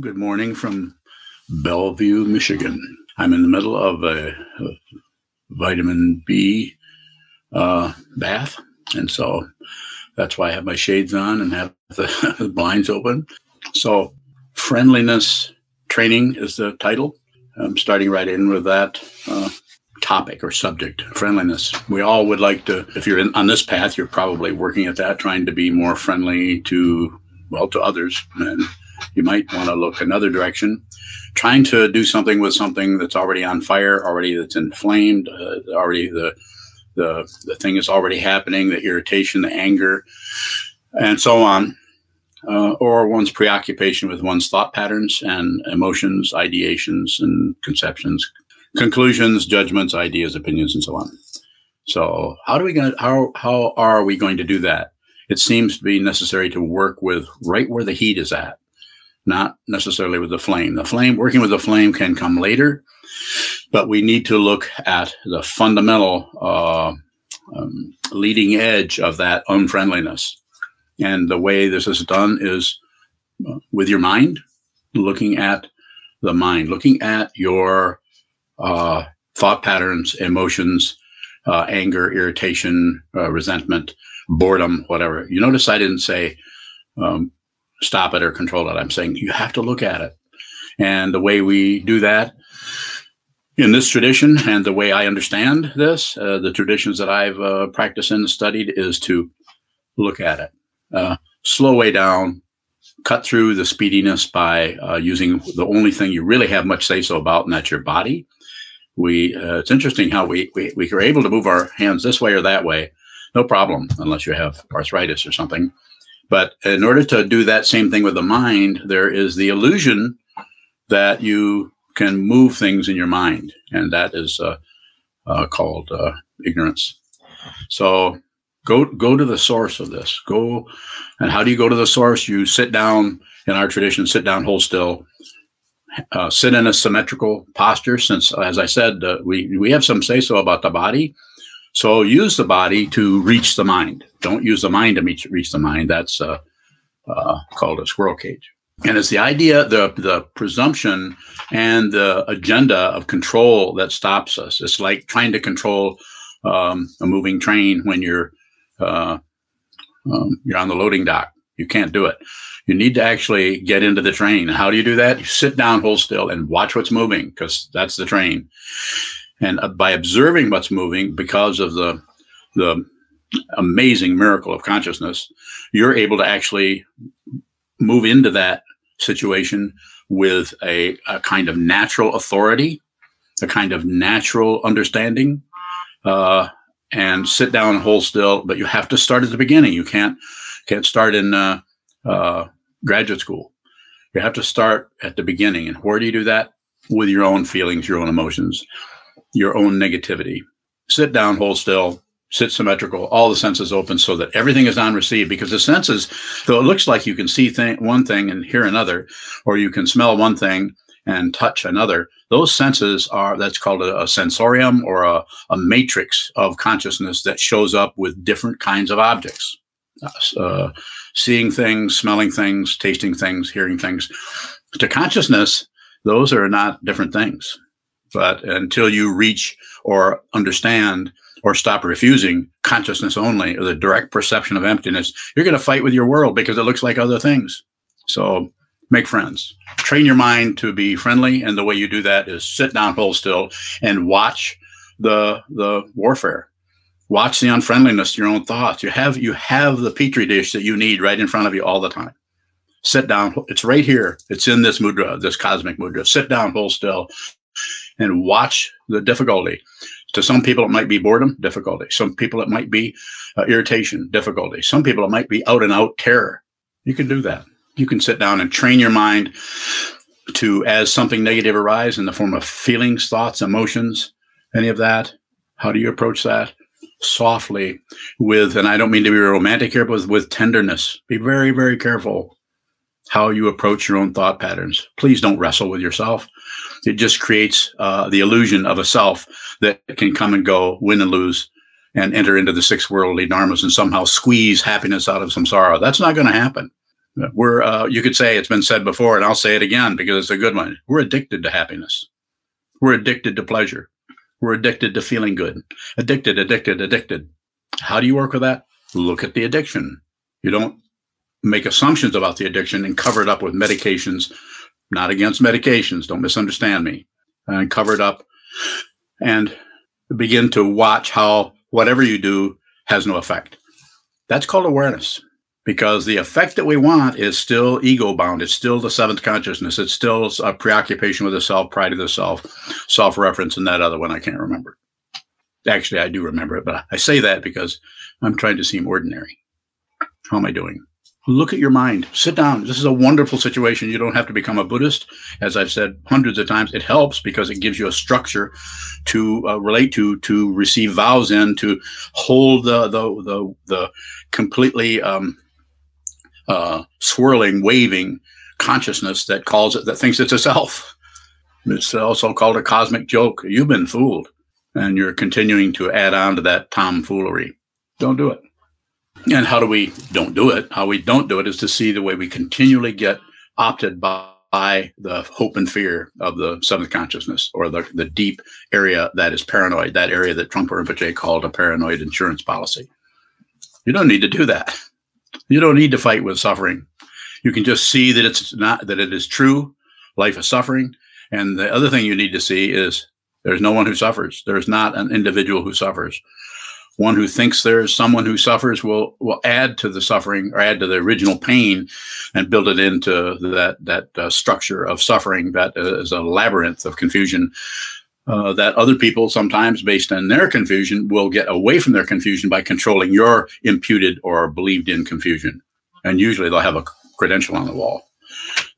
Good morning from Bellevue, Michigan. I'm in the middle of a, a vitamin B uh, bath, and so that's why I have my shades on and have the, blinds open. So, friendliness training is the title. I'm starting right in with that uh, topic or subject friendliness. We all would like to, if you're in, on this path, you're probably working at that, trying to be more friendly to, well, to others. And you might want to look another direction. Trying to do something with something that's already on fire, already that's inflamed, uh, already the, the the thing is already happening, the irritation, the anger, and so on, uh, or one's preoccupation with one's thought patterns and emotions, ideations, and conceptions, conclusions, judgments, ideas, opinions, and so on. So, how do we going how how are we going to do that? It seems to be necessary to work with right where the heat is at not necessarily with the flame. The flame, working with the flame can come later, but we need to look at the fundamental uh, um, leading edge of that unfriendliness. And the way this is done is uh, with your mind, looking at the mind, looking at your uh, thought patterns, emotions, uh, anger, irritation, uh, resentment, boredom, whatever. You notice I didn't say um, stop it or control it. I'm saying you have to look at it. And the way we do that in this tradition and the way I understand this, uh, the traditions that I've uh, practiced and studied is to look at it, uh, slow way down, cut through the speediness by uh, using the only thing you really have much say so about, and that's your body. We uh, it's interesting how we, we we are able to move our hands this way or that way, no problem, unless you have arthritis or something. But in order to do that same thing with the mind, there is the illusion that you can move things in your mind, and that is uh, uh, called uh, ignorance. So go go to the source of this. Go, and how do you go to the source? You sit down in our tradition. Sit down, hold still. Uh, sit in a symmetrical posture. Since, as I said, uh, we we have some say so about the body so use the body to reach the mind. Don't use the mind to reach, reach the mind. That's uh, uh, called a squirrel cage. And it's the idea, the the presumption, and the agenda of control that stops us. It's like trying to control um, a moving train when you're uh, um, you're on the loading dock. You can't do it. You need to actually get into the train. How do you do that? You sit down, hold still, and watch what's moving because that's the train. And uh, by observing what's moving, because of the the amazing miracle of consciousness, you're able to actually move into that situation with a, a kind of natural authority, a kind of natural understanding, uh, and sit down and hold still. But you have to start at the beginning. You can't can't start in uh, uh, graduate school. You have to start at the beginning. And where do you do that? With your own feelings, your own emotions your own negativity. Sit down, hold still, sit symmetrical, all the senses open so that everything is on receive because the senses, though it looks like you can see one thing and hear another, or you can smell one thing and touch another, those senses are that's called a, a sensorium or a, a, matrix of consciousness that shows up with different kinds of objects. Uh, seeing things, smelling things, tasting things, hearing things. To consciousness, those are not different things. But until you reach or understand or stop refusing consciousness only or the direct perception of emptiness, you're going to fight with your world because it looks like other things. So make friends. Train your mind to be friendly. And the way you do that is sit down, hold still, and watch the the warfare. Watch the unfriendliness to your own thoughts. You have you have the petri dish that you need right in front of you all the time. Sit down. It's right here. It's in this mudra, this cosmic mudra. Sit down, hold still, and watch the difficulty. To some people, it might be boredom, difficulty. Some people, it might be uh, irritation, difficulty. Some people, it might be out and out terror. You can do that. You can sit down and train your mind to, as something negative arises in the form of feelings, thoughts, emotions, any of that. How do you approach that? Softly, with, and I don't mean to be romantic here, but with, with tenderness. Be very, very careful how you approach your own thought patterns. Please don't wrestle with yourself. It just creates uh, the illusion of a self that can come and go, win and lose, and enter into the six worldly dharmas and somehow squeeze happiness out of samsara. That's not going to happen. We're, uh, you could say it's been said before, and I'll say it again because it's a good one. We're addicted to happiness. We're addicted to pleasure. We're addicted to feeling good. Addicted, addicted, addicted. How do you work with that? Look at the addiction. You don't make assumptions about the addiction and cover it up with medications, not against medications. Don't misunderstand me. And cover it up and begin to watch how whatever you do has no effect. That's called awareness because the effect that we want is still ego bound. It's still the seventh consciousness. It's still a preoccupation with the self, pride of the self, self reference, and that other one I can't remember. Actually, I do remember it, but I say that because I'm trying to seem ordinary. How am I doing? Look at your mind. Sit down. This is a wonderful situation. You don't have to become a Buddhist. As I've said hundreds of times, it helps because it gives you a structure to uh, relate to, to receive vows in, to hold the the the, the completely um, uh, swirling, waving consciousness that calls it that thinks it's a self. It's also called a cosmic joke. You've been fooled, and you're continuing to add on to that tomfoolery. Don't do it. And how do we don't do it? How we don't do it is to see the way we continually get opted by, by the hope and fear of the seventh consciousness or the, the deep area that is paranoid, that area that Trungpa Rinpoche called a paranoid insurance policy. You don't need to do that. You don't need to fight with suffering. You can just see that it's not, that it is true. Life is suffering. And the other thing you need to see is there's no one who suffers. There's not an individual who suffers one who thinks there is someone who suffers will will add to the suffering or add to the original pain and build it into that that uh, structure of suffering that is a labyrinth of confusion uh, that other people sometimes based on their confusion will get away from their confusion by controlling your imputed or believed in confusion. And usually they'll have a credential on the wall.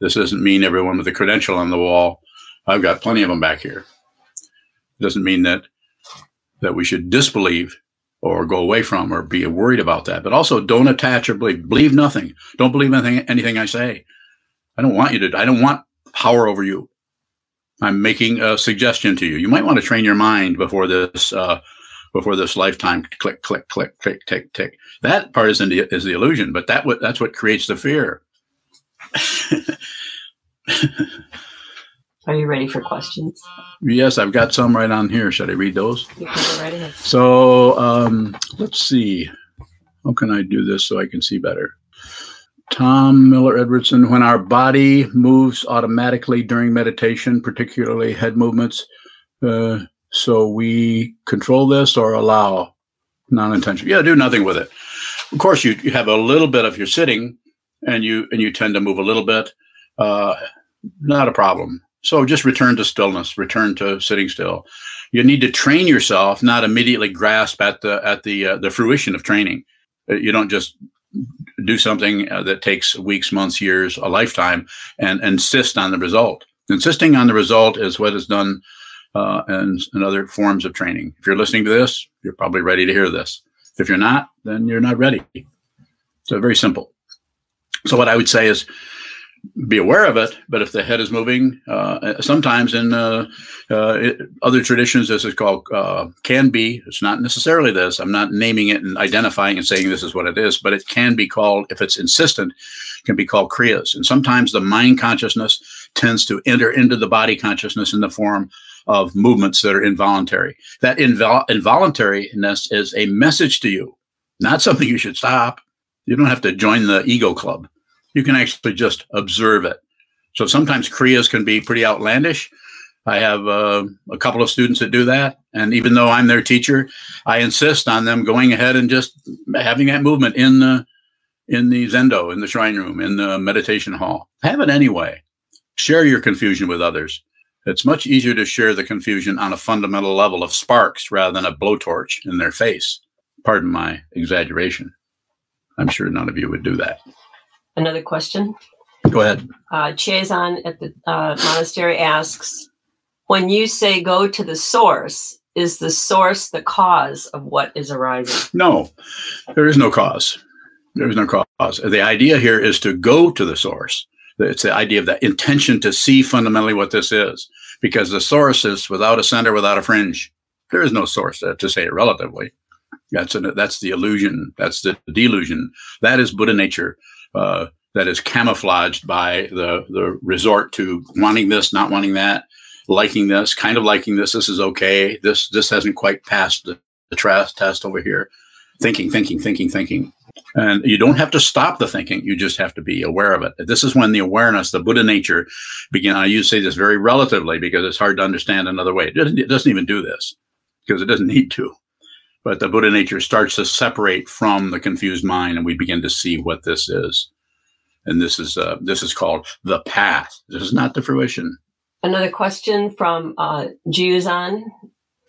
This doesn't mean everyone with a credential on the wall i've got plenty of them back here. It doesn't mean that that we should disbelieve or go away from or be worried about that. But also don't attach or believe. Believe nothing. Don't believe anything, anything I say. I don't want you to, I don't want power over you. I'm making a suggestion to you. You might want to train your mind before this, uh, before this lifetime. Click, click, click, tick, tick, tick. That part is, the, is the illusion, but that that's what creates the fear. Are you ready for questions? Yes, I've got some right on here. Should I read those? You can go right ahead. So um, let's see. How can I do this so I can see better? Tom Miller Edwardson, when our body moves automatically during meditation, particularly head movements, uh, so we control this or allow non-intentional. Yeah, do nothing with it. Of course, you, you have a little bit of your sitting, and you and you tend to move a little bit. Uh, not a problem. So just return to stillness, return to sitting still. You need to train yourself, not immediately grasp at the at the uh, the fruition of training. Uh, you don't just do something uh, that takes weeks, months, years, a lifetime, and insist on the result. Insisting on the result is what is done uh, in, in other forms of training. If you're listening to this, you're probably ready to hear this. If you're not, then you're not ready. So very simple. So what I would say is be aware of it, but if the head is moving, uh, sometimes in uh, uh, it, other traditions, this is called uh, can be. It's not necessarily this. I'm not naming it and identifying and saying this is what it is, but it can be called, if it's insistent, can be called kriyas. And sometimes the mind consciousness tends to enter into the body consciousness in the form of movements that are involuntary. That invol- involuntariness is a message to you, not something you should stop. You don't have to join the ego club you can actually just observe it. So sometimes Kriyas can be pretty outlandish. I have uh, a couple of students that do that. And even though I'm their teacher, I insist on them going ahead and just having that movement in the, in the Zendo, in the shrine room, in the meditation hall. Have it anyway. Share your confusion with others. It's much easier to share the confusion on a fundamental level of sparks rather than a blowtorch in their face. Pardon my exaggeration. I'm sure none of you would do that. Another question. Go ahead. Uh, Chazon at the uh, monastery asks, when you say go to the source, is the source the cause of what is arising? No, there is no cause. There is no cause. The idea here is to go to the source. It's the idea of the intention to see fundamentally what this is, because the source is without a center, without a fringe. There is no source, uh, to say it relatively. That's an, that's the illusion. That's the delusion. That is Buddha nature uh, that is camouflaged by the the resort to wanting this, not wanting that, liking this, kind of liking this. This is okay. This this hasn't quite passed the, the test over here. Thinking, thinking, thinking, thinking. And you don't have to stop the thinking. You just have to be aware of it. This is when the awareness, the Buddha nature begin. I use say this very relatively because it's hard to understand another way. It doesn't, it doesn't even do this because it doesn't need to. But the Buddha nature starts to separate from the confused mind and we begin to see what this is. And this is, uh, this is called the path. This is not the fruition. Another question from uh, Juzan.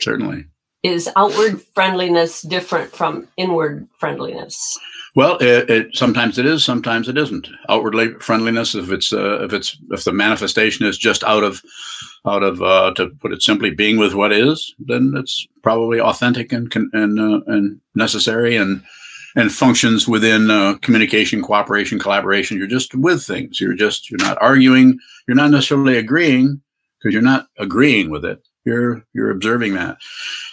Certainly is outward friendliness different from inward friendliness? Well, it, it, sometimes it is, sometimes it isn't. Outwardly friendliness, if it's uh, if it's if the manifestation is just out of out of uh, to put it simply, being with what is, then it's probably authentic and and uh, and necessary and and functions within uh, communication, cooperation, collaboration. You're just with things. You're just you're not arguing. You're not necessarily agreeing because you're not agreeing with it you're you're observing that.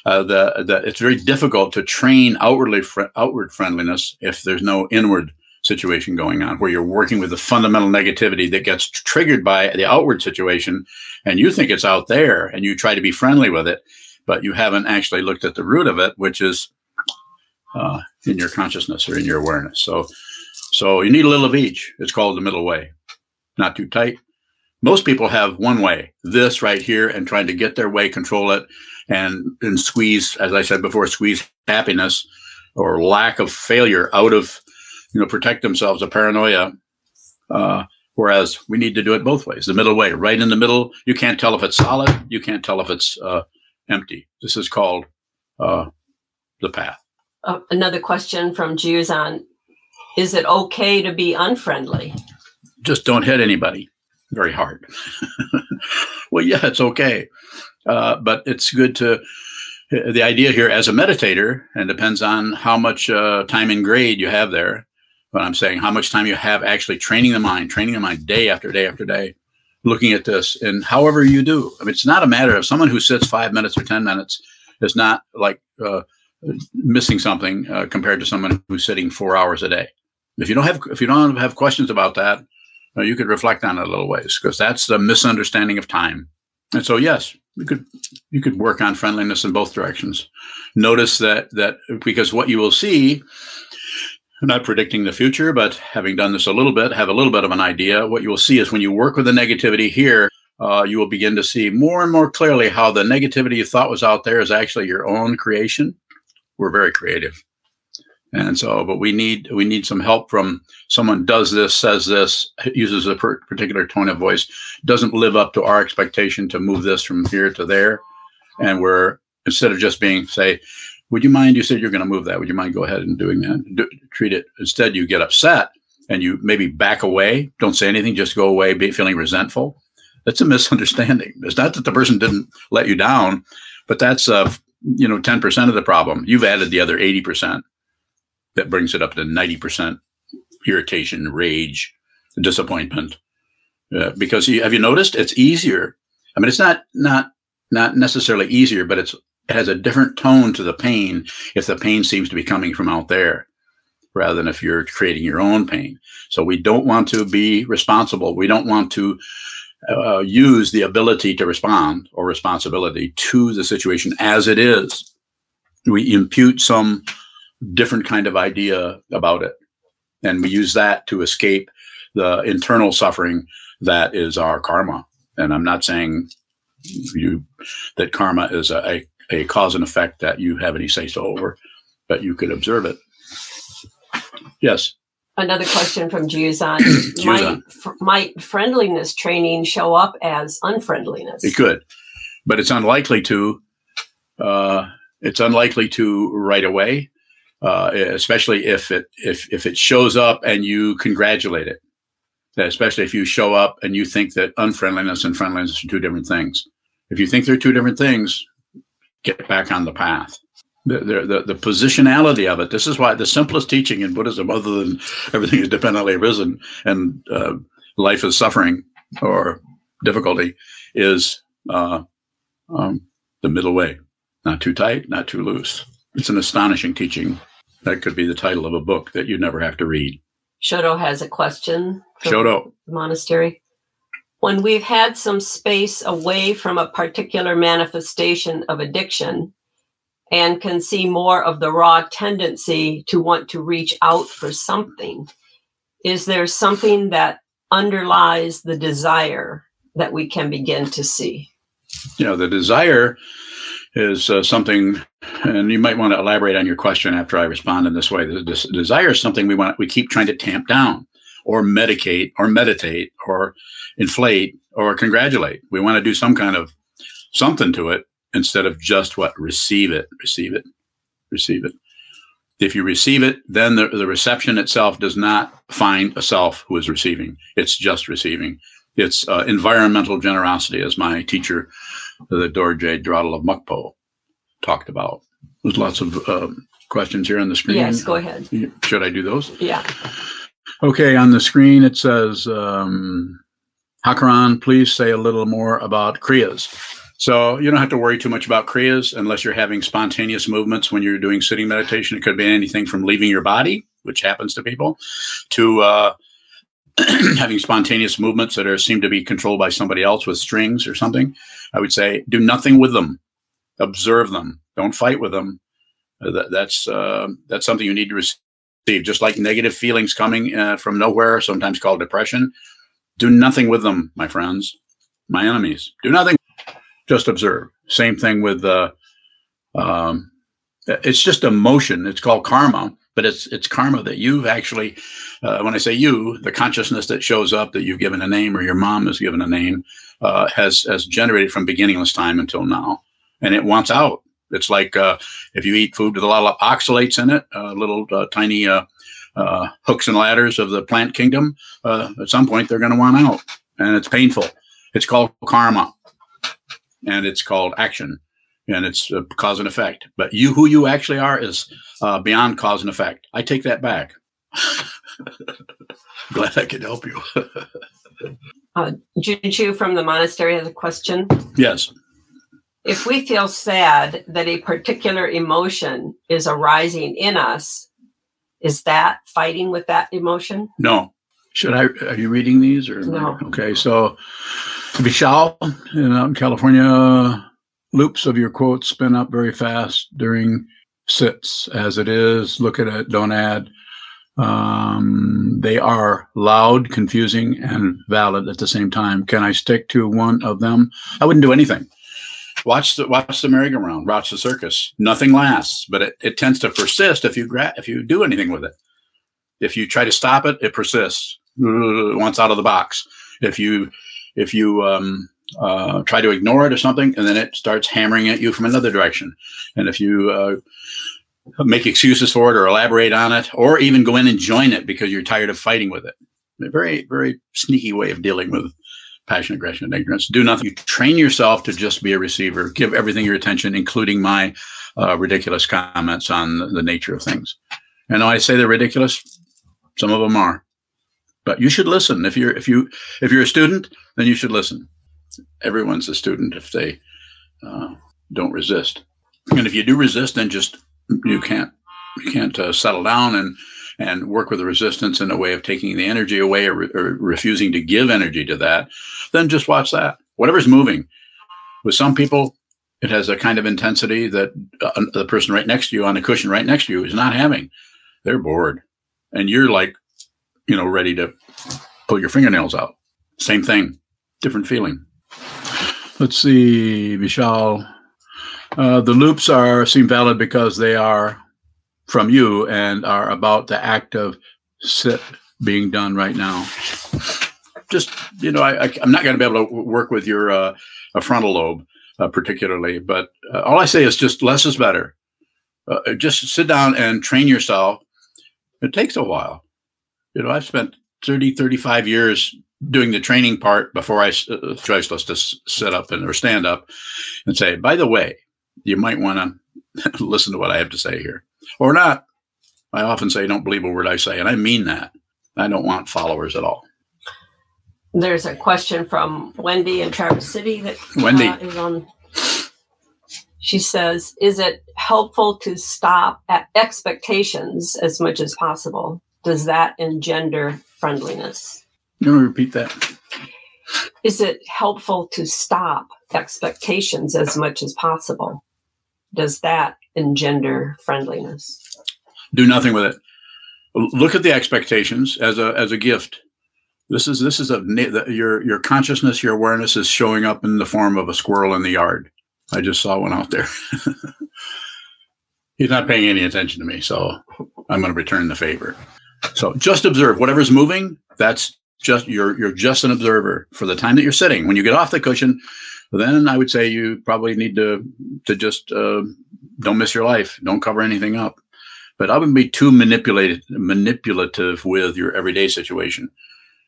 Uh, the, the it's very difficult to train outwardly fr- outward friendliness if there's no inward situation going on where you're working with the fundamental negativity that gets triggered by the outward situation and you think it's out there and you try to be friendly with it but you haven't actually looked at the root of it which is uh, in your consciousness or in your awareness. So so you need a little of each. It's called the middle way. Not too tight most people have one way, this right here, and trying to get their way, control it, and and squeeze, as I said before, squeeze happiness or lack of failure out of, you know, protect themselves of paranoia. Uh, whereas we need to do it both ways, the middle way, right in the middle. You can't tell if it's solid. You can't tell if it's uh, empty. This is called uh, the path. Uh, another question from Juzan: Is it okay to be unfriendly? Just don't hit anybody very hard. well, yeah, it's okay. Uh, but it's good to, the idea here as a meditator, and depends on how much uh, time and grade you have there. But I'm saying how much time you have actually training the mind, training the mind day after day after day, looking at this, and however you do. I mean, it's not a matter of someone who sits five minutes or 10 minutes is not like uh, missing something uh, compared to someone who's sitting four hours a day. If you don't have, if you don't have questions about that, you could reflect on it a little ways because that's the misunderstanding of time. And so, yes, you could you could work on friendliness in both directions. Notice that that because what you will see, I'm not predicting the future, but having done this a little bit, have a little bit of an idea. What you will see is when you work with the negativity here, uh, you will begin to see more and more clearly how the negativity you thought was out there is actually your own creation. We're very creative. And so, but we need we need some help from someone does this, says this, uses a per- particular tone of voice, doesn't live up to our expectation to move this from here to there, and we're instead of just being say, would you mind? You said you're going to move that. Would you mind go ahead and doing that? Do, treat it instead. You get upset and you maybe back away. Don't say anything. Just go away, be feeling resentful. That's a misunderstanding. It's not that the person didn't let you down, but that's uh, you know ten percent of the problem. You've added the other eighty percent that brings it up to 90% irritation, rage, disappointment. Uh, because you, have you noticed it's easier? I mean, it's not not not necessarily easier, but it's it has a different tone to the pain if the pain seems to be coming from out there rather than if you're creating your own pain. So we don't want to be responsible. We don't want to uh, use the ability to respond or responsibility to the situation as it is. We impute some different kind of idea about it. And we use that to escape the internal suffering that is our karma. And I'm not saying you that karma is a, a, cause and effect that you have any say so over, but you could observe it. Yes. Another question from Juzan. might, f- might friendliness training show up as unfriendliness? It could, but it's unlikely to. Uh, it's unlikely to right away uh, especially if it if if it shows up and you congratulate it. Especially if you show up and you think that unfriendliness and friendliness are two different things. If you think they're two different things, get back on the path. The, the, the, positionality of it. This is why the simplest teaching in Buddhism, other than everything is dependently arisen and uh, life is suffering or difficulty, is uh, um, the middle way. Not too tight, not too loose. It's an astonishing teaching that could be the title of a book that you never have to read. Shoto has a question. the monastery. When we've had some space away from a particular manifestation of addiction and can see more of the raw tendency to want to reach out for something, is there something that underlies the desire that we can begin to see? You know, the desire is uh, something, and you might want to elaborate on your question after I respond in this way. The des- desire is something we want, we keep trying to tamp down or medicate or meditate or inflate or congratulate. We want to do some kind of something to it instead of just what? Receive it, receive it, receive it. If you receive it, then the, the reception itself does not find a self who is receiving. It's just receiving. It's uh, environmental generosity, as my teacher, the Dorje Dradul of Mukpo, talked about. There's lots of um, questions here on the screen. Yes, go ahead. Should I do those? Yeah. Okay, on the screen it says, um, Hakaran, please say a little more about Kriyas. So you don't have to worry too much about Kriyas unless you're having spontaneous movements when you're doing sitting meditation. It could be anything from leaving your body, which happens to people, to uh, having spontaneous movements that are seem to be controlled by somebody else with strings or something. I would say do nothing with them. Observe them. Don't fight with them. Uh, that, that's uh, that's something you need to receive. Just like negative feelings coming uh, from nowhere, sometimes called depression. Do nothing with them, my friends, my enemies. Do nothing. Just observe. Same thing with uh, um, it's just emotion. It's called karma, but it's it's karma that you've actually. Uh, when I say you, the consciousness that shows up that you've given a name or your mom has given a name uh, has has generated from beginningless time until now, and it wants out. It's like uh, if you eat food with a lot of oxalates in it, uh, little uh, tiny uh, hooks and ladders of the plant kingdom. At some point, they're going to want out, and it's painful. It's called karma, and it's called action, and it's cause and effect. But you, who you actually are, is beyond cause and effect. I take that back. Glad I could help you. Uh, Juju from the monastery has a question. yes. If we feel sad that a particular emotion is arising in us, is that fighting with that emotion? No. Should I? Are you reading these or No. Okay, so Vishal in, out in California, loops of your quotes spin up very fast during sits. As it is, look at it, don't add. Um, they are loud, confusing, and valid at the same time. Can I stick to one of them? I wouldn't do anything. Watch the watch the merry-go-round, watch the circus. Nothing lasts, but it, it tends to persist if you gra- if you do anything with it. If you try to stop it, it persists once out of the box. If you if you um, uh, try to ignore it or something, and then it starts hammering at you from another direction. And if you uh, make excuses for it or elaborate on it, or even go in and join it because you're tired of fighting with it, a very very sneaky way of dealing with passion, aggression, and ignorance. Do nothing. You train yourself to just be a receiver. Give everything your attention, including my uh, ridiculous comments on the, the nature of things. And I say they're ridiculous, some of them are. But you should listen. If you're if you if you're a student, then you should listen. Everyone's a student if they uh, don't resist. And if you do resist, then just you can't you can't uh, settle down and and work with the resistance in a way of taking the energy away or, or refusing to give energy to that. Then just watch that. Whatever's moving. With some people, it has a kind of intensity that uh, the person right next to you on the cushion right next to you is not having. They're bored, and you're like, you know, ready to pull your fingernails out. Same thing, different feeling. Let's see, Vishal. Uh, the loops are seem valid because they are from you and are about the act of sit being done right now. Just you know, I, am not going to be able to work with your uh, frontal lobe uh, particularly, but uh, all I say is just less is better. Uh, just sit down and train yourself. It takes a while. You know, I've spent 30, 35 years doing the training part before I uh, choiceless to s- sit up and or stand up and say, by the way, you might want to listen to what I have to say here or not. I often say, don't believe a word I say, and I mean that. I don't want followers at all. There's a question from Wendy in Traverse City that Wendy. uh, is on. She says, "Is it helpful to stop at expectations as much as possible, does that engender friendliness? You want to repeat that? Is it helpful to stop expectations as much as possible? Does that engender friendliness? Do nothing with it. Look at the expectations as a as a gift. This is this is a your your consciousness, your awareness is showing up in the form of a squirrel in the yard. I just saw one out there. He's not paying any attention to me, so I'm going to return the favor. So just observe whatever's moving. That's just you're you're just an observer for the time that you're sitting. When you get off the cushion, then I would say you probably need to to just uh, don't miss your life. Don't cover anything up. But I wouldn't be too manipulated manipulative with your everyday situation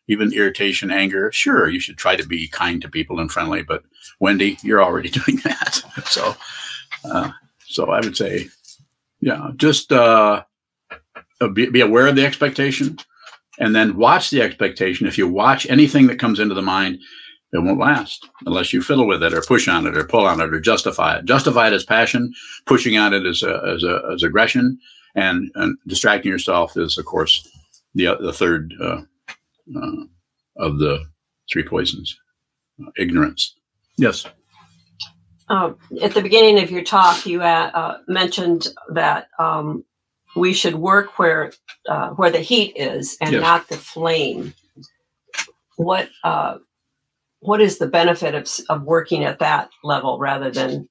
even irritation, anger. Sure, you should try to be kind to people and friendly, but Wendy, you're already doing that. so, uh, so I would say, yeah, just uh, be, be aware of the expectation, and then watch the expectation. If you watch anything that comes into the mind, it won't last unless you fiddle with it or push on it or pull on it or justify it. Justify it as passion, pushing on it as a, as, a, as aggression, and, and distracting yourself is, of course, the the third uh, uh, of the three poisons uh, ignorance. Yes. Um, at the beginning of your talk, you uh, uh mentioned that um, we should work where uh, where the heat is and yes. not the flame. What uh, what is the benefit of, of working at that level rather than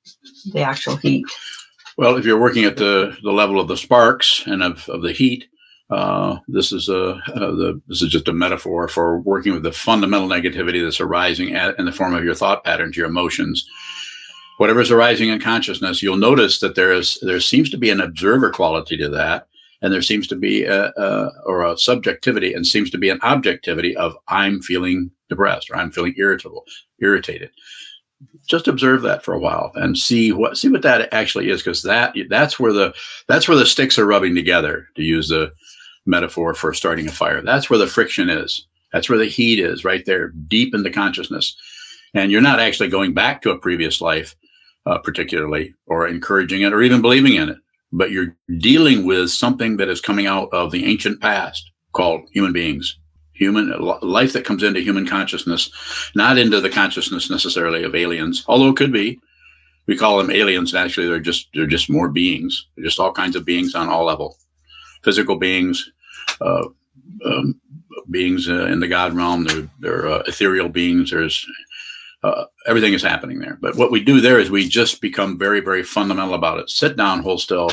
the actual heat? Well, if you're working at the, the level of the sparks and of, of the heat, uh, this is a uh, the, this is just a metaphor for working with the fundamental negativity that's arising at, in the form of your thought patterns, your emotions, whatever is arising in consciousness. You'll notice that there is there seems to be an observer quality to that, and there seems to be a, a or a subjectivity, and seems to be an objectivity of I'm feeling depressed or I'm feeling irritable, irritated. Just observe that for a while and see what see what that actually is, because that that's where the that's where the sticks are rubbing together. To use the metaphor for starting a fire. That's where the friction is. That's where the heat is, right there, deep in the consciousness. And you're not actually going back to a previous life, uh, particularly, or encouraging it, or even believing in it, but you're dealing with something that is coming out of the ancient past called human beings, human life that comes into human consciousness, not into the consciousness necessarily of aliens, although it could be. We call them aliens. Actually, they're just they're just more beings. They're just all kinds of beings on all level physical beings, uh, um, beings uh, in the God realm. They're, they're uh, ethereal beings. There's uh, everything is happening there. But what we do there is we just become very, very fundamental about it. Sit down, hold still.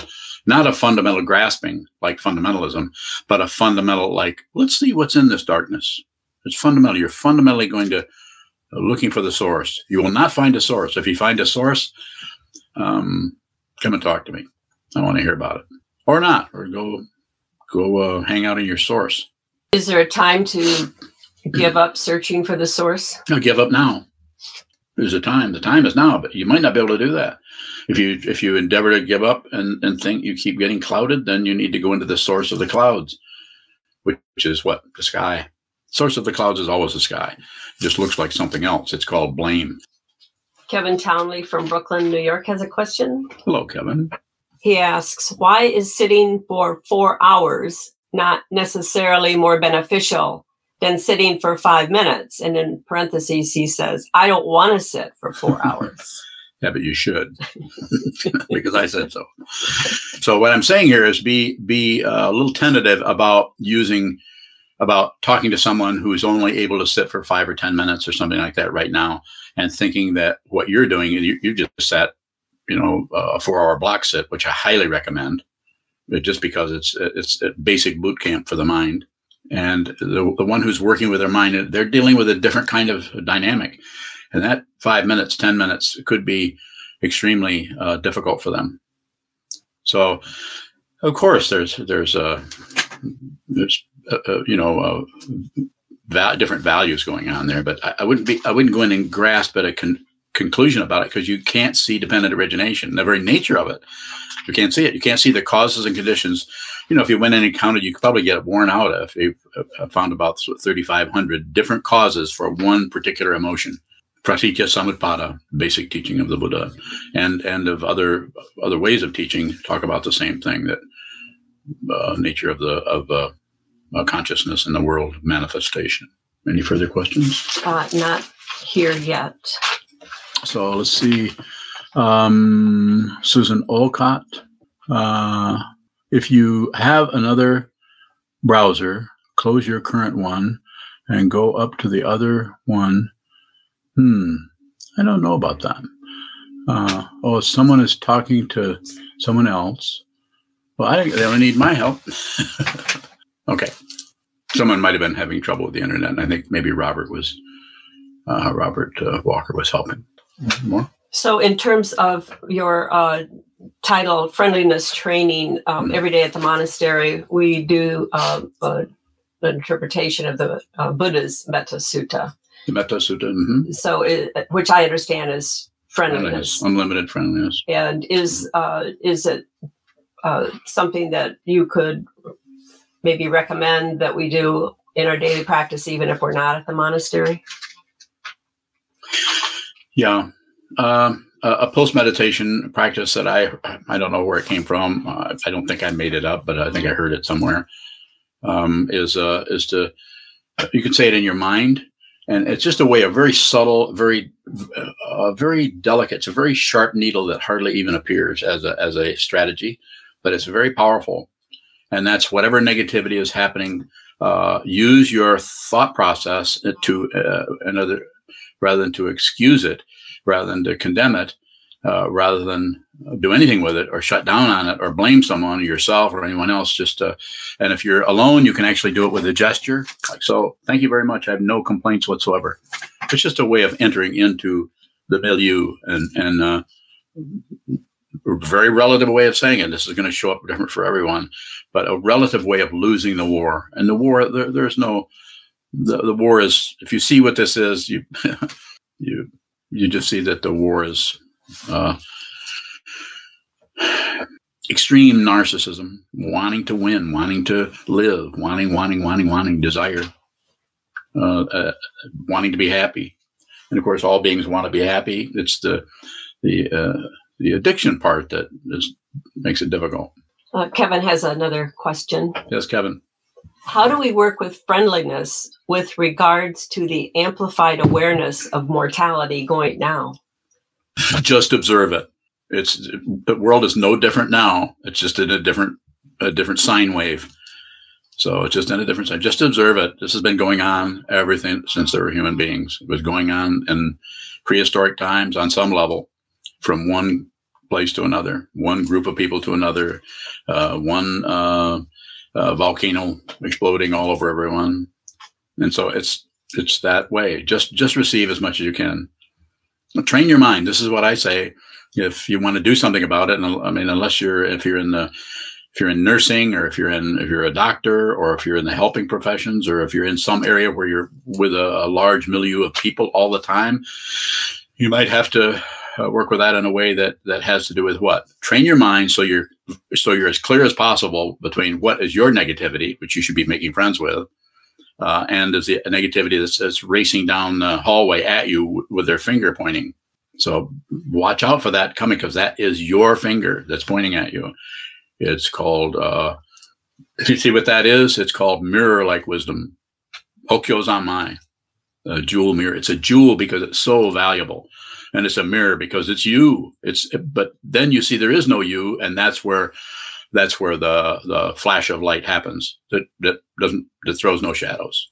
Not a fundamental grasping like fundamentalism, but a fundamental like let's see what's in this darkness. It's fundamental. You're fundamentally going to uh, looking for the source. You will not find a source. If you find a source, um, come and talk to me. I want to hear about it, or not, or go go uh, hang out in your source. Is there a time to give up searching for the source? No, give up now. There's a time. The time is now, but you might not be able to do that. If you if you endeavor to give up and, and think you keep getting clouded, then you need to go into the source of the clouds, which is what? The sky. Source of the clouds is always the sky. It just looks like something else. It's called blame. Kevin Townley from Brooklyn, New York has a question. Hello, Kevin. He asks, why is sitting for four hours not necessarily more beneficial than sitting for five minutes? And in parentheses, he says, I don't want to sit for four hours. yeah, but you should, because I said so. So what I'm saying here is be be uh, a little tentative about using about talking to someone who's only able to sit for five or ten minutes or something like that right now, and thinking that what you're doing you, you just sat you know, a four hour block sit, which I highly recommend uh, just because it's, it's basic boot camp for the mind. And the, the one who's working with their mind, they're dealing with a different kind of dynamic. And that five minutes, 10 minutes could be extremely uh, difficult for them. So, of course, there's, there's, uh, there's, uh, uh you know, va- different values going on there, but I, I, wouldn't be, I wouldn't go in and grasp at a con- conclusion about it because you can't see dependent origination, the very nature of it. You can't see it. You can't see the causes and conditions. You know, if you went in and counted, you could probably get it worn out if you uh, found about 3,500 different causes for one particular emotion. Pratitya Samutpada, basic teaching of the Buddha, and and of other other ways of teaching talk about the same thing that uh, nature of the of uh, uh, consciousness in the world manifestation. Any further questions? Uh, not here yet. So let's see. Um, Susan Olcott. Uh, if you have another browser, close your current one and go up to the other one. Hmm, I don't know about that. Uh, oh, someone is talking to someone else. Well, I they only need my help. okay. Someone might have been having trouble with the internet. And I think maybe Robert was, uh, Robert uh, Walker was helping. More? So, in terms of your uh, title, friendliness training, um, mm-hmm. every day at the monastery, we do uh, an interpretation of the uh, Buddha's Metta Sutta. The Metta Sutta. Mm-hmm. So, it, which I understand is friendliness, friendliness unlimited friendliness. And is uh, is it uh, something that you could maybe recommend that we do in our daily practice, even if we're not at the monastery? Yeah. Um, a post meditation practice that I I don't know where it came from. Uh, I don't think I made it up, but I think I heard it somewhere. Um, is uh, is to you can say it in your mind, and it's just a way of very subtle, very uh, very delicate. It's a very sharp needle that hardly even appears as a as a strategy, but it's very powerful. And that's whatever negativity is happening. Uh, use your thought process to uh, another rather than to excuse it rather than to condemn it, uh, rather than do anything with it or shut down on it or blame someone, yourself or anyone else. Just uh, and if you're alone, you can actually do it with a gesture. So, thank you very much. I have no complaints whatsoever. It's just a way of entering into the milieu and and uh, very relative way of saying it. This is going to show up different for everyone, but a relative way of losing the war. And the war, there, there's no the, the war is. If you see what this is, you you you just see that the war is uh, extreme narcissism, wanting to win, wanting to live, wanting, wanting, wanting, wanting, desire, uh, uh, wanting to be happy. And of course, all beings want to be happy. It's the the uh, the addiction part that is, makes it difficult. Uh, Kevin has another question. Yes, Kevin. How do we work with friendliness with regards to the amplified awareness of mortality going now? Just observe it. It's the world is no different now. It's just in a different a different sine wave. So it's just in a different side. Just observe it. This has been going on everything since there were human beings. It was going on in prehistoric times on some level, from one place to another, one group of people to another, uh, one uh, uh, volcano exploding all over everyone, and so it's it's that way. Just just receive as much as you can. Train your mind. This is what I say. If you want to do something about it, and I mean, unless you're if you're in the if you're in nursing or if you're in if you're a doctor or if you're in the helping professions or if you're in some area where you're with a, a large milieu of people all the time you might have to uh, work with that in a way that that has to do with what train your mind so you're so you're as clear as possible between what is your negativity, which you should be making friends with, uh, and is the negativity that's, that's racing down the hallway at you w- with their finger pointing. So watch out for that coming because that is your finger that's pointing at you. It's called, uh, if you see what that is, it's called mirror like wisdom. Hokyo Zanmai, a jewel mirror. It's a jewel because it's so valuable and it's a mirror because it's you. It's but then you see there is no you, and that's where that's where the the flash of light happens. That that doesn't that throws no shadows.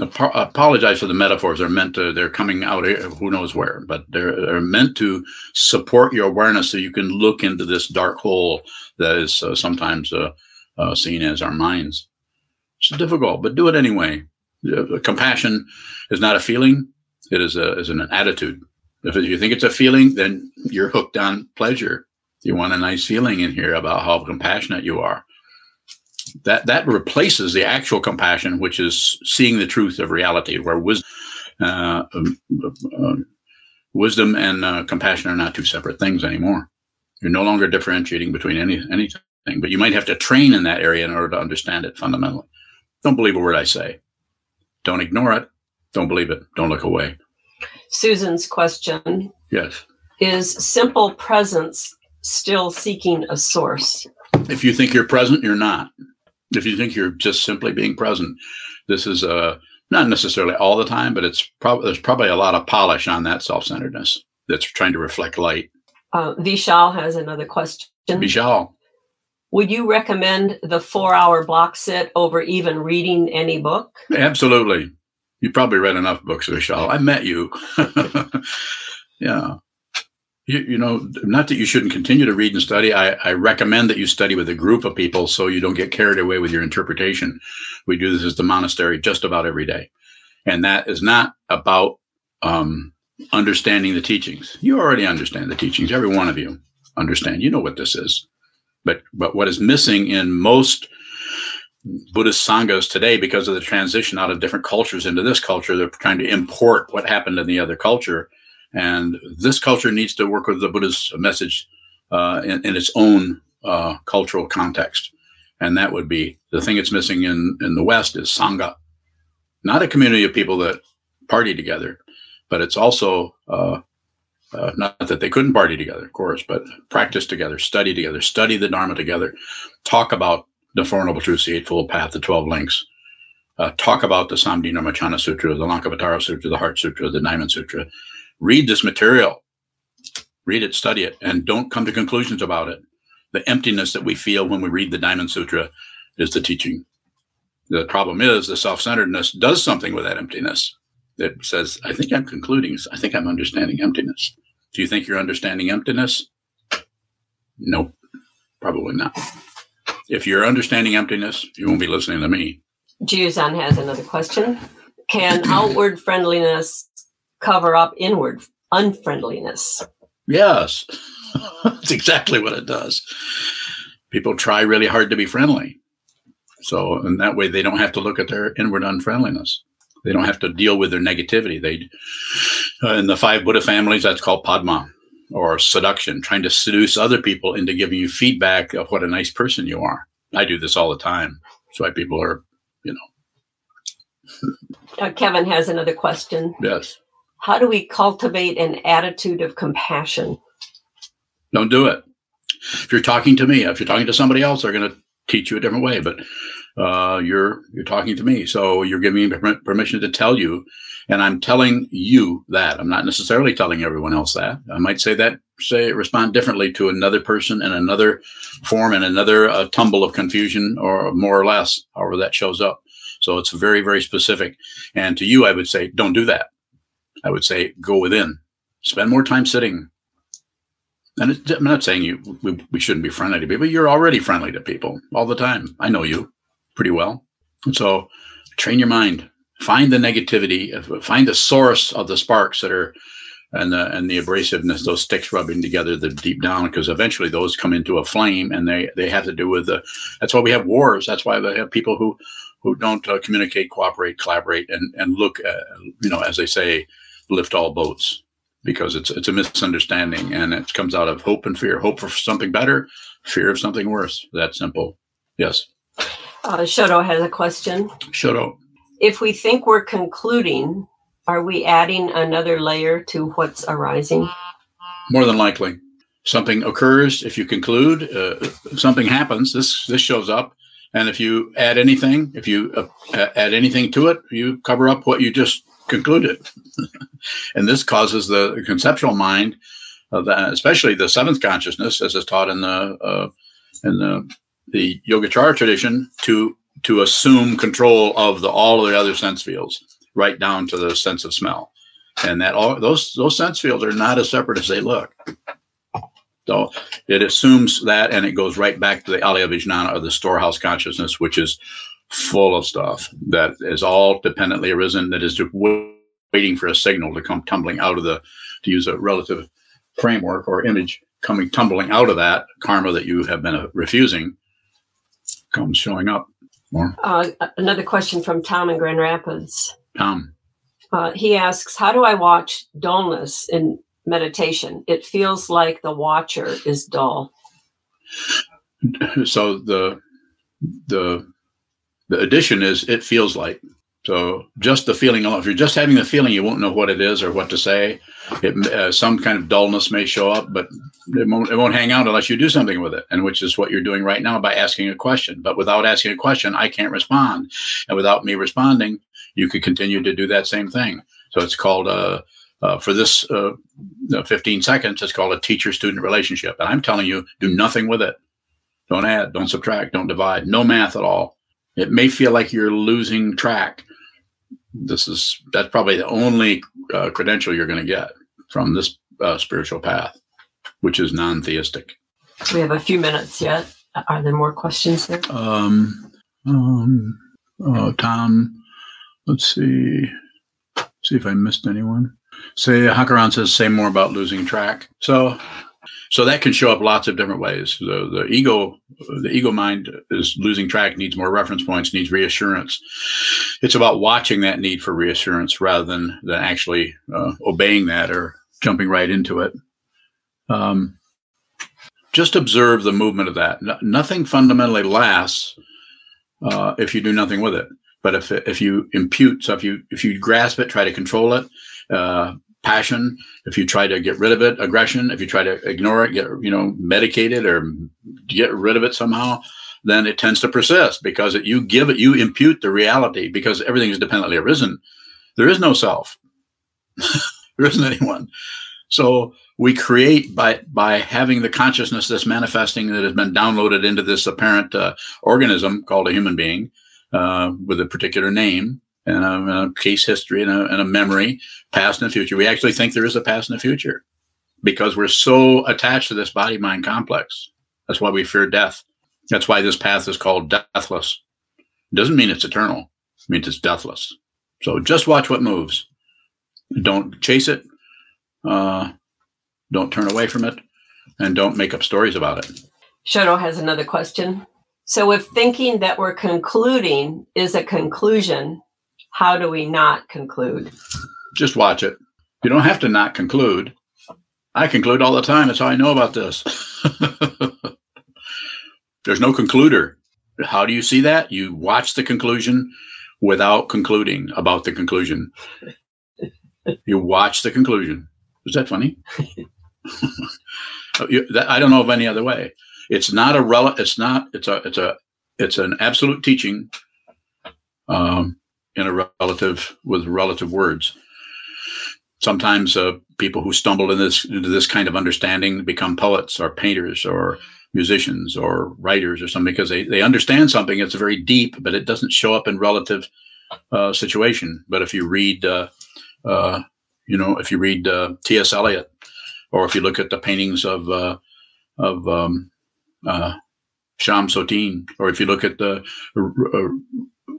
Ap- apologize for the metaphors. They're meant to. They're coming out who knows where, but they're, they're meant to support your awareness so you can look into this dark hole that is uh, sometimes uh, uh, seen as our minds. It's difficult, but do it anyway. compassion is not a feeling; it is a is an attitude. If you think it's a feeling, then you're hooked on pleasure. You want a nice feeling in here about how compassionate you are. That that replaces the actual compassion, which is seeing the truth of reality, where wisdom, uh, uh, wisdom and uh, compassion are not two separate things anymore. You're no longer differentiating between any anything, but you might have to train in that area in order to understand it fundamentally. Don't believe a word I say. Don't ignore it. Don't believe it. Don't look away. Susan's question. Yes. Is simple presence still seeking a source? If you think you're present, you're not. If you think you're just simply being present, this is uh, not necessarily all the time, but it's probably there's probably a lot of polish on that self-centeredness that's trying to reflect light. Uh, Vishal has another question. Vishal. Would you recommend the four hour block sit over even reading any book? Absolutely. You probably read enough books, Vishal. I met you. yeah. You, you, know, not that you shouldn't continue to read and study. I, I recommend that you study with a group of people so you don't get carried away with your interpretation. We do this as the monastery just about every day. And that is not about um, understanding the teachings. You already understand the teachings. Every one of you understand. You know what this is. But but what is missing in most Buddhist sanghas today, because of the transition out of different cultures into this culture, they're trying to import what happened in the other culture, and this culture needs to work with the Buddhist message uh, in, in, its own uh, cultural context, and that would be the thing it's missing in in the West is sangha, not a community of people that party together, but it's also uh, uh, not that they couldn't party together, of course, but practice together, study together, study the Dharma together, talk about the Four Noble Truths, the Eightfold Path, the 12 Links, uh, talk about the Samdhinirmocana Sutra, the Lankavatara Sutra, the Heart Sutra, the Diamond Sutra. Read this material, read it, study it, and don't come to conclusions about it. The emptiness that we feel when we read the Diamond Sutra is the teaching. The problem is the self centeredness does something with that emptiness that says, I think I'm concluding, I think I'm understanding emptiness. Do you think you're understanding emptiness? Nope, probably not. If you're understanding emptiness, you won't be listening to me. Juzan has another question. Can outward friendliness cover up inward unfriendliness? Yes, that's exactly what it does. People try really hard to be friendly. So, in that way, they don't have to look at their inward unfriendliness. They don't have to deal with their negativity. They, uh, in the five Buddha families, that's called Padma or seduction, trying to seduce other people into giving you feedback of what a nice person you are. I do this all the time. That's why people are, you know. Uh, Kevin has another question. Yes. How do we cultivate an attitude of compassion? Don't do it. If you're talking to me, if you're talking to somebody else, they're going to teach you a different way. But uh, you're you're talking to me, so you're giving me permission to tell you, and I'm telling you that. I'm not necessarily telling everyone else that. I might say that say respond differently to another person in another form and another uh, tumble of confusion, or more or less, however that shows up. So it's very very specific. And to you, I would say, don't do that. I would say, go within, spend more time sitting. And I'm not saying you we, we shouldn't be friendly to people. You're already friendly to people all the time. I know you pretty well. And so train your mind, find the negativity, find the source of the sparks that are and the and the abrasiveness, those sticks rubbing together, the deep down, because eventually those come into a flame, and they they have to do with the. That's why we have wars. That's why they have people who who don't uh, communicate, cooperate, collaborate, and and look, uh, you know, as they say, lift all boats, because it's it's a misunderstanding, and it comes out of hope and fear. Hope for something better, fear of something worse. That simple. Yes. Uh, Shoto has a question. Shoto. If we think we're concluding, are we adding another layer to what's arising? More than likely. Something occurs. If you conclude, uh, something happens. This this shows up, and if you add anything, if you uh, add anything to it, you cover up what you just concluded, and this causes the conceptual mind, the, especially the seventh consciousness, as is taught in the uh, in the the Yogacara tradition to to assume control of the all of the other sense fields, right down to the sense of smell, and that all those those sense fields are not as separate as they look. So it assumes that, and it goes right back to the Alaya Vijnana or the storehouse consciousness, which is full of stuff that is all dependently arisen, that is just waiting for a signal to come tumbling out of the, to use a relative framework or image, coming tumbling out of that karma that you have been uh, refusing comes showing up more. Uh, another question from Tom in Grand Rapids. Tom. Uh, he asks, How do I watch dullness in meditation? It feels like the watcher is dull. So the the the addition is it feels like. So just the feeling alone. If you're just having the feeling, you won't know what it is or what to say. It, uh, some kind of dullness may show up, but it won't, it won't hang out unless you do something with it, and which is what you're doing right now by asking a question. But without asking a question, I can't respond, and without me responding, you could continue to do that same thing. So it's called uh, uh, for this uh, 15 seconds. It's called a teacher-student relationship, and I'm telling you, do nothing with it. Don't add, don't subtract, don't divide. No math at all. It may feel like you're losing track this is that's probably the only uh, credential you're going to get from this uh, spiritual path, which is non-theistic. We have a few minutes yet. Are there more questions there? Um, um, oh, Tom, let's see. See if I missed anyone. Say Hakaran says, say more about losing track. So so that can show up lots of different ways. The, the ego, the ego mind is losing track, needs more reference points, needs reassurance. It's about watching that need for reassurance rather than, than actually uh, obeying that or jumping right into it. Um, just observe the movement of that. No, nothing fundamentally lasts uh, if you do nothing with it. But if if you impute, so if you if you grasp it, try to control it, uh, passion, if you try to get rid of it, aggression, if you try to ignore it, get you know medicated or get rid of it somehow, then it tends to persist because it, you give it, you impute the reality because everything is dependently arisen. There is no self. there isn't anyone. So we create by by having the consciousness that's manifesting that has been downloaded into this apparent uh, organism called a human being uh, with a particular name and a, and a case history and a, and a memory, past and future. We actually think there is a past and a future because we're so attached to this body mind complex. That's why we fear death. That's why this path is called deathless. It doesn't mean it's eternal, it means it's deathless. So just watch what moves. Don't chase it. Uh, don't turn away from it. And don't make up stories about it. Shoto has another question. So, if thinking that we're concluding is a conclusion, how do we not conclude? Just watch it. You don't have to not conclude. I conclude all the time. That's how I know about this. There's no concluder. How do you see that? You watch the conclusion without concluding about the conclusion. you watch the conclusion. Is that funny? I don't know of any other way. It's not a rel. It's not. It's a. It's a. It's an absolute teaching. Um, in a relative with relative words. Sometimes uh, people who stumble in this into this kind of understanding become poets or painters or musicians or writers or something because they, they understand something. It's very deep, but it doesn't show up in relative uh, situation. But if you read, uh, uh you know, if you read uh, T.S. Eliot, or if you look at the paintings of uh, of um, Chaim Soutine, or if you look at the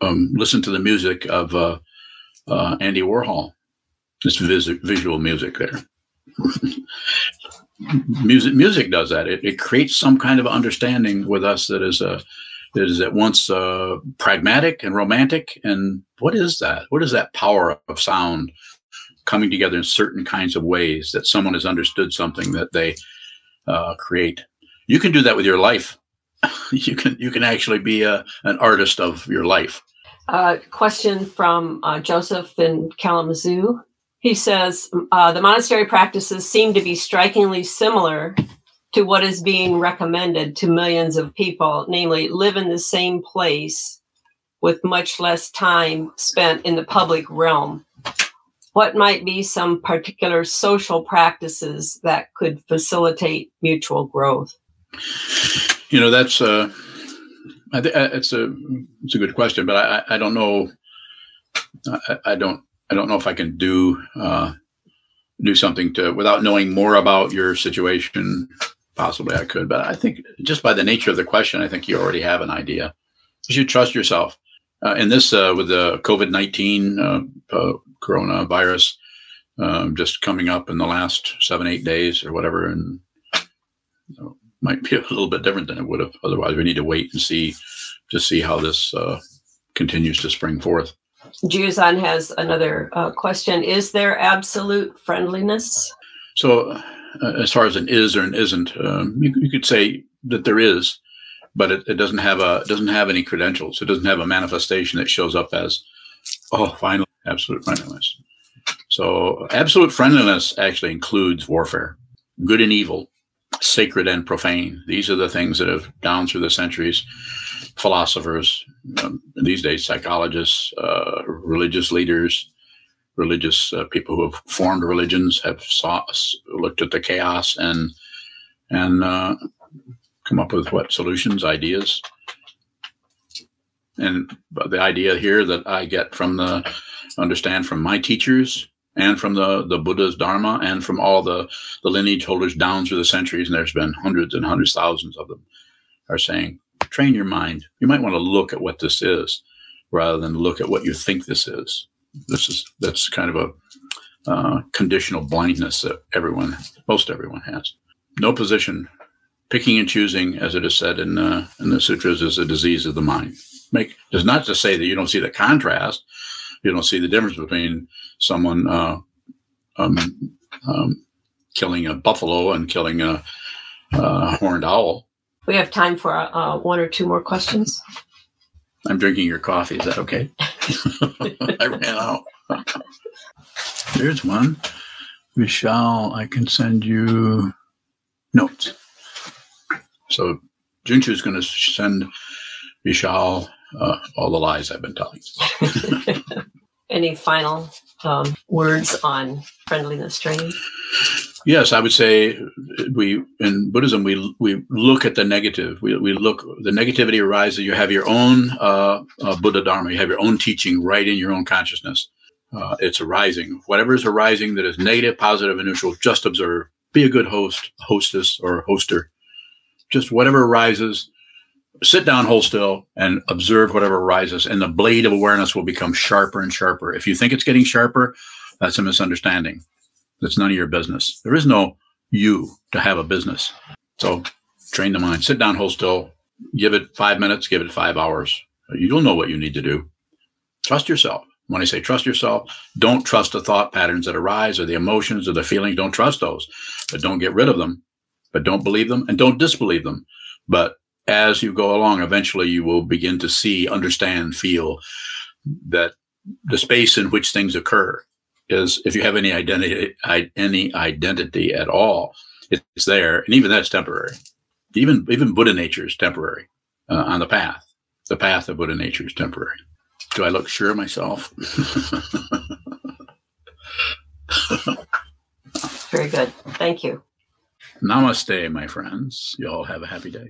um, listen to the music of uh, uh, Andy Warhol. This vis- visual music there. music music does that. It, it creates some kind of understanding with us that is uh, that is at once uh, pragmatic and romantic. And what is that? What is that power of sound coming together in certain kinds of ways that someone has understood something that they uh, create? You can do that with your life. you can you can actually be a, an artist of your life. A question from uh, Joseph in Kalamazoo. He says uh, the monastery practices seem to be strikingly similar to what is being recommended to millions of people, namely, live in the same place with much less time spent in the public realm. What might be some particular social practices that could facilitate mutual growth? You know, that's uh, I think uh, it's a it's a good question, but I I don't know. I, I don't I don't know if I can do uh, do something to without knowing more about your situation. Possibly I could, but I think just by the nature of the question, I think you already have an idea. You should trust yourself. Uh, in this, uh, with the COVID nineteen uh, uh coronavirus um, just coming up in the last seven eight days or whatever, and might be a little bit different than it would have otherwise. We need to wait and see to see how this uh, continues to spring forth. Juzan has another uh, question: Is there absolute friendliness? So, uh, as far as an is or an isn't, um, you, you, could say that there is, but it, it, doesn't have a doesn't have any credentials. It doesn't have a manifestation that shows up as Oh, finally, absolute friendliness. So, absolute friendliness actually includes warfare, good and evil, sacred and profane. These are the things that have, down through the centuries, philosophers, um, these days, psychologists, uh, religious leaders, religious uh, people who have formed religions have saw, looked at the chaos and and uh, come up with what solutions, ideas. And the idea here that I get from the understand from my teachers and from the, the Buddha's Dharma and from all the, the lineage holders down through the centuries, and there's been hundreds and hundreds, thousands of them, are saying, train your mind. You might want to look at what this is rather than look at what you think this is. This is that's kind of a uh, conditional blindness that everyone, most everyone has. No position, picking and choosing, as it is said in uh, in the sutras, is a disease of the mind. Make does not to say that you don't see the contrast, you don't see the difference between someone uh, um, um, killing a buffalo and killing a, a, horned owl. We have time for uh, one or two more questions. I'm drinking your coffee. Is that okay? I ran out. There's one. Michelle, I can send you notes. So Junchu is going to send Vishal uh, all the lies I've been telling. Any final um, words on friendliness training? Yes, I would say we in Buddhism we we look at the negative. We, we look the negativity arises. You have your own uh, uh, Buddha Dharma. You have your own teaching right in your own consciousness. Uh, it's arising. Whatever is arising that is negative, positive, and neutral, just observe. Be a good host, hostess, or hoster. Just whatever arises, sit down, hold still, and observe whatever arises. And the blade of awareness will become sharper and sharper. If you think it's getting sharper, that's a misunderstanding. That's none of your business. There is no you to have a business. So train the mind. Sit down, hold still. Give it five minutes, give it five hours. You'll know what you need to do. Trust yourself. When I say trust yourself, don't trust the thought patterns that arise or the emotions or the feelings. Don't trust those, but don't get rid of them. But don't believe them and don't disbelieve them. But as you go along, eventually you will begin to see, understand, feel that the space in which things occur is, if you have any identity, any identity at all, it's there, and even that's temporary. Even even Buddha nature is temporary uh, on the path. The path of Buddha nature is temporary. Do I look sure of myself? Very good. Thank you. Namaste, my friends. You all have a happy day.